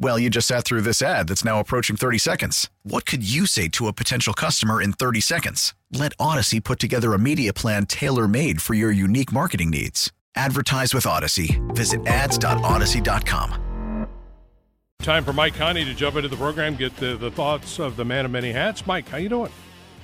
Well, you just sat through this ad that's now approaching 30 seconds. What could you say to a potential customer in 30 seconds? Let Audacy put together a media plan tailor made for your unique marketing needs. Advertise with Audacy. Visit ads.audacy.com. Time for Mike Conti to jump into the program, get the, the thoughts of the man of many hats. Mike, how you doing?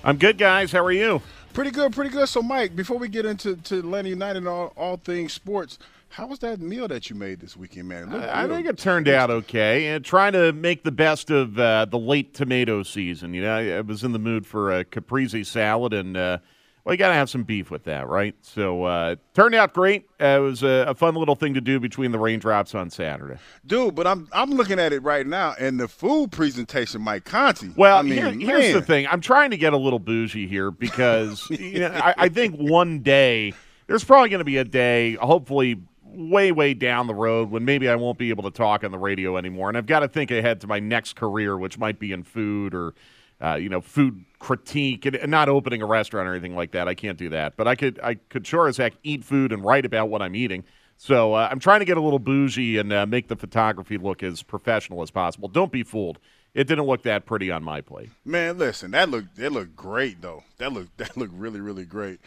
I'm good, guys. How are you? Pretty good, pretty good. So, Mike, before we get into to Atlanta United and all, all things sports, how was that meal that you made this weekend, man? I, I think it turned out okay. And trying to make the best of uh, the late tomato season. You know, I, I was in the mood for a caprese salad, and uh, well, you got to have some beef with that, right? So uh, turned out great. Uh, it was a, a, fun little thing to do between the raindrops on Saturday, dude. But I'm I'm looking at it right now, and the food presentation, Mike Conti. Well, I mean, here, here's the thing. I'm trying to get a little bougie here because you know, I, I think one day there's probably going to be a day, hopefully way, way down the road when maybe I won't be able to talk on the radio anymore. And I've got to think ahead to my next career, which might be in food or, uh, you know, food critique and, not opening a restaurant or anything like that. I can't do that. But I could, I could sure as heck eat food and write about what I'm eating. So uh, I'm trying to get a little bougie and uh, make the photography look as professional as possible. Don't be fooled. It didn't look that pretty on my plate. Man, listen, that looked that looked great though. That looked that looked really really great.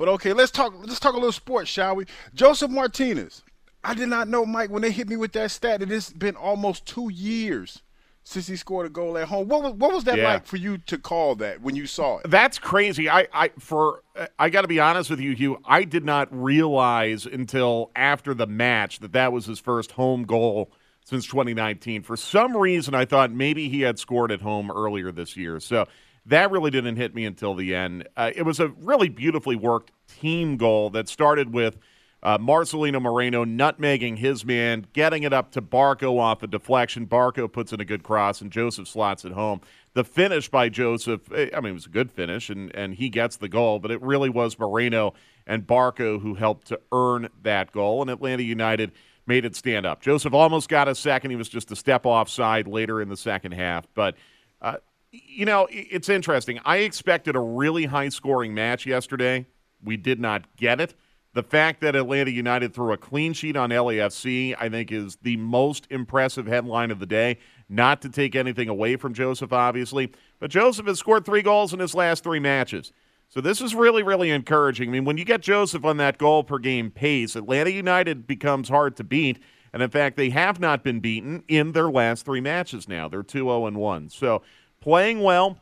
But okay, let's talk. Let's talk a little sports, shall we? Josef Martinez. I did not know, Mike, when they hit me with that stat. It has been almost two years since he scored a goal at home. What was what was that yeah. like for you to call that when you saw it? That's crazy. I, I for I got to be honest with you, Hugh. I did not realize until after the match that that was his first home goal since 2019. For some reason, I thought maybe he had scored at home earlier this year. So that really didn't hit me until the end. Uh, it was a really beautifully worked team goal that started with uh, Marcelino Moreno nutmegging his man, getting it up to Barco off a deflection. Barco puts in a good cross, and Josef slots it home. The finish by Josef, eh, I mean, it was a good finish, and, and he gets the goal, but it really was Moreno and Barco who helped to earn that goal, and Atlanta United made it stand up. Josef almost got a second. He was just a step offside later in the second half, but uh, you know, it's interesting. I expected a really high scoring match yesterday. We did not get it. The fact that Atlanta United threw a clean sheet on LAFC, I think, is the most impressive headline of the day. Not to take anything away from Josef, obviously, but Josef has scored three goals in his last three matches. So this is really, really encouraging. I mean, when you get Josef on that goal per game pace, Atlanta United becomes hard to beat. And in fact, they have not been beaten in their last three matches now. They're 2 0 1. So playing well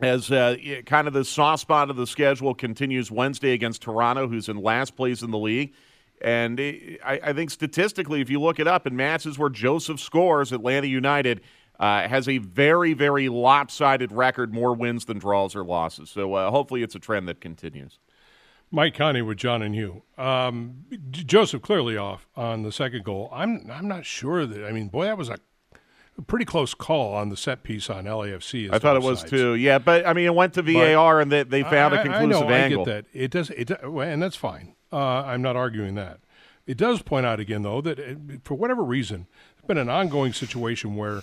as uh, kind of the soft spot of the schedule continues Wednesday against Toronto, who's in last place in the league. And it, I, I, think statistically, if you look it up in matches where Josef scores, Atlanta United uh, has a very, very lopsided record, more wins than draws or losses. So uh, hopefully it's a trend that continues. Mike Conti with John and Hugh. Um, Josef clearly off on the second goal. I'm I'm not sure that. I mean, boy, that was a pretty close call on the set piece on LAFC. I thought it was too. Yeah, but I mean, it went to VAR but and they, they found I, a conclusive I know, angle. I get that. It does. It and that's fine. Uh, I'm not arguing that. It does point out again, though, that it, for whatever reason, it's been an ongoing situation where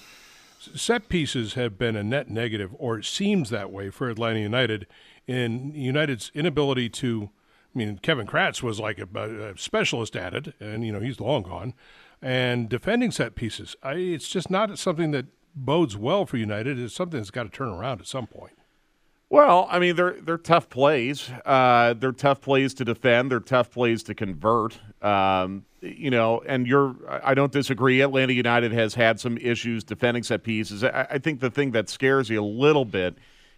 set pieces have been a net negative, or it seems that way for Atlanta United, in United's inability to. I mean, Kevin Kratz was like a, a specialist at it, and you know he's long gone and defending set pieces. I, it's just not something that bodes well for United. It's something that's got to turn around at some point. Well, I mean, they're they're tough plays. Uh, they're tough plays to defend. They're tough plays to convert. Um, you know, and you're. I don't disagree. Atlanta United has had some issues defending set pieces. I, I think the thing that scares you a little bit,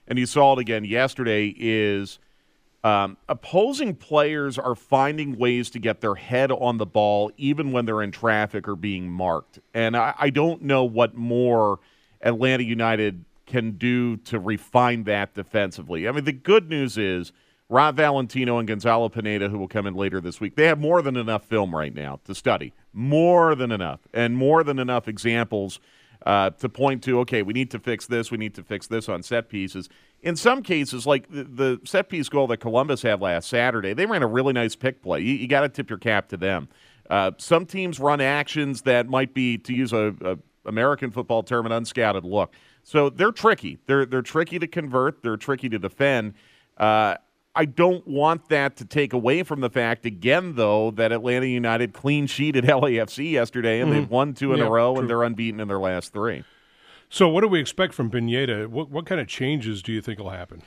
and you saw it again yesterday, is Um, opposing players are finding ways to get their head on the ball even when they're in traffic or being marked. And I, I don't know what more Atlanta United can do to refine that defensively. I mean, the good news is Rob Valentino and Gonzalo Pineda, who will come in later this week, they have more than enough film right now to study. More than enough. And more than enough examples uh, to point to, okay, we need to fix this, we need to fix this on set pieces in some cases, like the, the, set piece goal that Columbus had last Saturday, they ran a really nice pick play. You, you got to tip your cap to them. Uh, some teams run actions that might be, to use a, a American football term, an unscouted look. So they're tricky. They're they're tricky to convert. They're tricky to defend. Uh, I don't want that to take away from the fact, again, though, that Atlanta United clean sheeted LAFC yesterday, and mm-hmm. they've won two in yeah, a row, true. and they're unbeaten in their last three. So, what do we expect from Pineda? What, what kind of changes do you think will happen?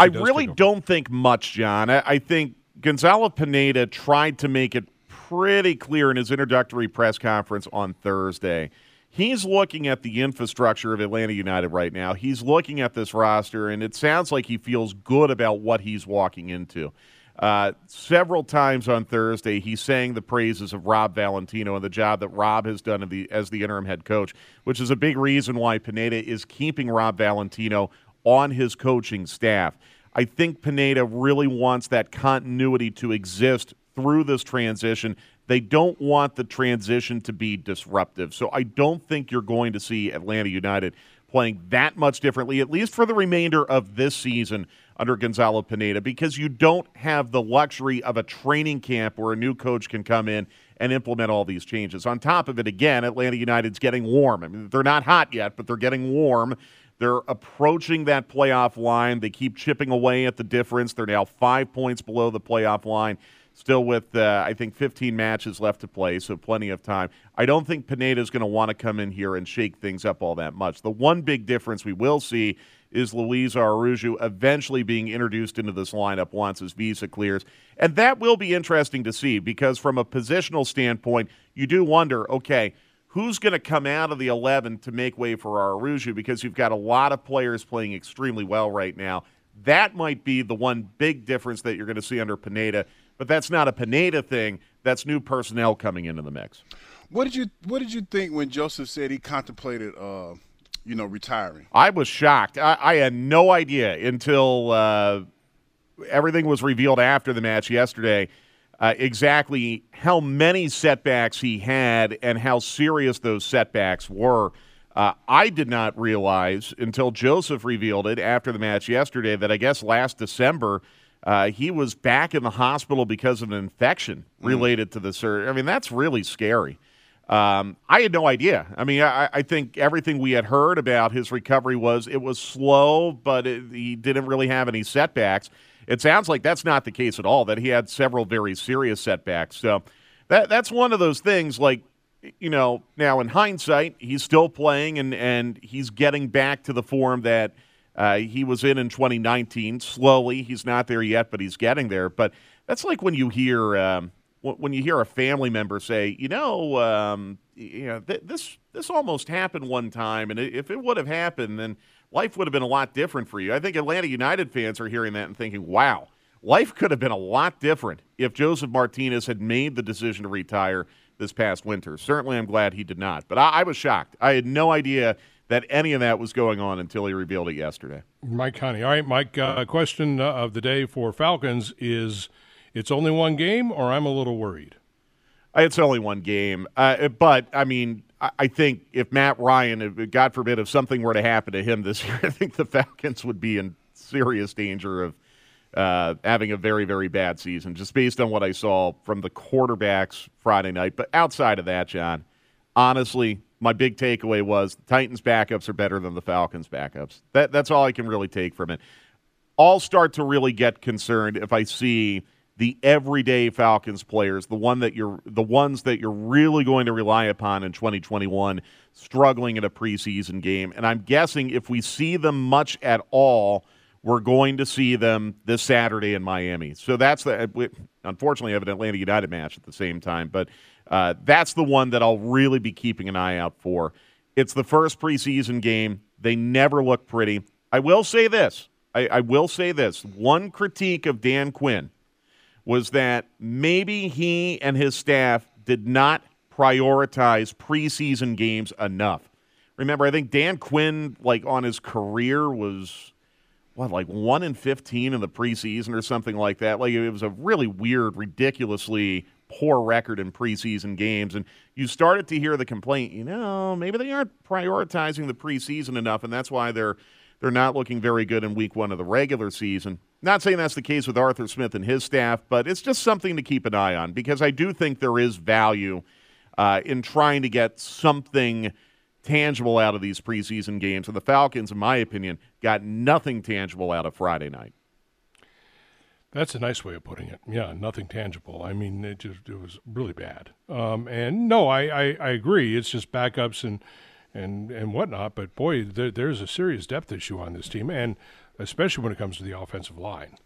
I really don't think much, John. I, I think Gonzalo Pineda tried to make it pretty clear in his introductory press conference on Thursday. He's looking at the infrastructure of Atlanta United right now. He's looking at this roster, and it sounds like he feels good about what he's walking into. Uh, several times on Thursday, he sang the praises of Rob Valentino and the job that Rob has done the, as the interim head coach, which is a big reason why Pineda is keeping Rob Valentino on his coaching staff. I think Pineda really wants that continuity to exist through this transition. They don't want the transition to be disruptive. So I don't think you're going to see Atlanta United playing that much differently, at least for the remainder of this season under Gonzalo Pineda because you don't have the luxury of a training camp where a new coach can come in and implement all these changes. On top of it, again, Atlanta United's getting warm. I mean, they're not hot yet, but they're getting warm. They're approaching that playoff line. They keep chipping away at the difference. They're now five points below the playoff line, still with, uh, I think, 15 matches left to play, so plenty of time. I don't think Pineda is going to want to come in here and shake things up all that much. The one big difference we will see is Luis Araujo eventually being introduced into this lineup once his visa clears. And that will be interesting to see because, from a positional standpoint, you do wonder okay, who's going to come out of the 11 to make way for Araujo because you've got a lot of players playing extremely well right now. That might be the one big difference that you're going to see under Pineda, but that's not a Pineda thing. That's new personnel coming into the mix. What did you What did you think when Josef said he contemplated uh, you know, retiring? I was shocked. I, I had no idea until uh, everything was revealed after the match yesterday. Uh, exactly how many setbacks he had and how serious those setbacks were. Uh, I did not realize until Josef revealed it after the match yesterday that I guess last December uh, he was back in the hospital because of an infection mm. related mm. to the surgery. I mean, that's really scary. Um, I had no idea. I mean, I, I, think everything we had heard about his recovery was it was slow, but it, he didn't really have any setbacks. It sounds like that's not the case at all. That he had several very serious setbacks. So that that's one of those things. Like you know, now in hindsight, he's still playing and and he's getting back to the form that. Uh, he was in in 2019. Slowly, he's not there yet, but he's getting there. But that's like when you hear um, when you hear a family member say, you know, um, you know, th- this this almost happened one time, and if it would have happened, then life would have been a lot different for you. I think Atlanta United fans are hearing that and thinking, wow, life could have been a lot different if Josef Martinez had made the decision to retire this past winter. Certainly, I'm glad he did not. But I, I was shocked. I had no idea that any of that was going on until he revealed it yesterday. Mike Conti. All right, Mike. Uh, question uh, of the day for Falcons is it's only one game, or I'm a little worried. It's only one game, uh, but I mean, I think if Matt Ryan, God forbid, if something were to happen to him this year, I think the Falcons would be in serious danger of uh, having a very, very bad season, just based on what I saw from the quarterbacks Friday night. But outside of that, John, honestly, my big takeaway was the Titans' backups are better than the Falcons' backups. That, that's all I can really take from it. I'll start to really get concerned if I see the everyday Falcons players, the one that you're the ones that you're really going to rely upon in 2021 struggling in a preseason game. And I'm guessing if we see them much at all, we're going to see them this Saturday in Miami. So that's the unfortunately have an Atlanta United match at the same time, but uh, that's the one that I'll really be keeping an eye out for. It's the first preseason game. They never look pretty. I will say this I, I will say this one critique of Dan Quinn was that maybe he and his staff did not prioritize preseason games enough. Remember, I think Dan Quinn, like on his career, was what, like one in fifteen in the preseason or something like that. Like it was a really weird, ridiculously poor record in preseason games. And you started to hear the complaint, you know, maybe they aren't prioritizing the preseason enough, and that's why they're they're not looking very good in week one of the regular season. Not saying that's the case with Arthur Smith and his staff, but it's just something to keep an eye on because I do think there is value uh, in trying to get something tangible out of these preseason games. And the Falcons, in my opinion, got nothing tangible out of Friday night. That's a nice way of putting it. Yeah, nothing tangible. I mean, it just it was really bad. Um, and no, I, I, I agree. It's just backups and and and whatnot. But boy, there, there's a serious depth issue on this team, and especially when it comes to the offensive line,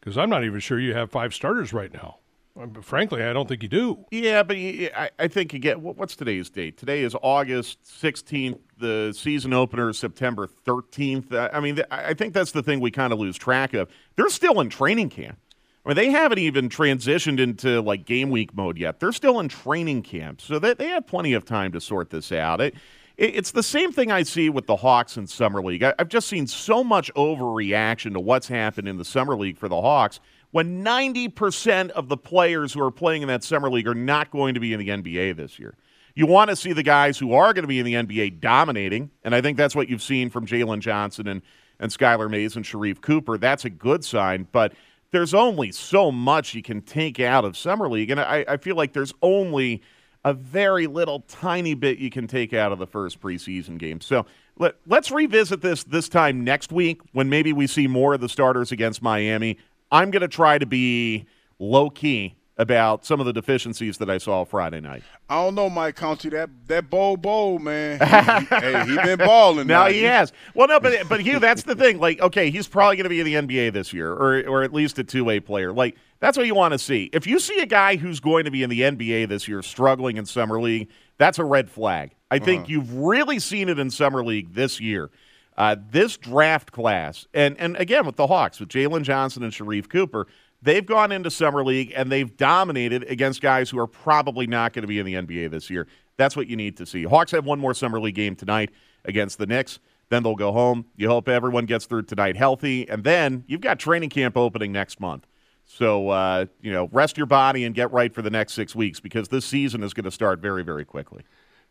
because I'm not even sure you have five starters right now. But frankly, I don't think you do. Yeah, but I, I think you get what's today's date? Today is August 16th. The season opener is September 13th. Uh, I mean, I think that's the thing we kind of lose track of. They're still in training camp. I mean, they haven't even transitioned into like game week mode yet. They're still in training camp, so they, they have plenty of time to sort this out. It, it's the same thing I see with the Hawks in summer league. I've just seen so much overreaction to what's happened in the summer league for the Hawks when 90% of the players who are playing in that summer league are not going to be in the NBA this year. You want to see the guys who are going to be in the NBA dominating, and I think that's what you've seen from Jalen Johnson and, and Skylar Mays and Sharife Cooper. That's a good sign, but there's only so much you can take out of Summer League, and I, I feel like there's only a very little tiny bit you can take out of the first preseason game. So let, let's revisit this this time next week when maybe we see more of the starters against Miami. I'm going to try to be low key about some of the deficiencies that I saw Friday night. I don't know, Mike Conti. That that bowl bowl man. He, hey, he been balling. now, he has. Well, no, but but Hugh, that's the thing. Like, okay, he's probably going to be in the NBA this year, or or at least a two way player. Like, that's what you want to see. If you see a guy who's going to be in the NBA this year, struggling in summer league, that's a red flag. I think uh-huh. you've really seen it in summer league this year. Uh, this draft class, and and again with the Hawks, with Jalen Johnson and Sharife Cooper, they've gone into summer league and they've dominated against guys who are probably not going to be in the NBA this year. That's what you need to see. Hawks have one more summer league game tonight against the Knicks. Then they'll go home. You hope everyone gets through tonight healthy, and then you've got training camp opening next month. So uh, you know, rest your body and get right for the next six weeks because this season is going to start very, very quickly.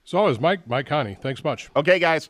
So is Mike Mike Conti. Thanks much. Okay, guys.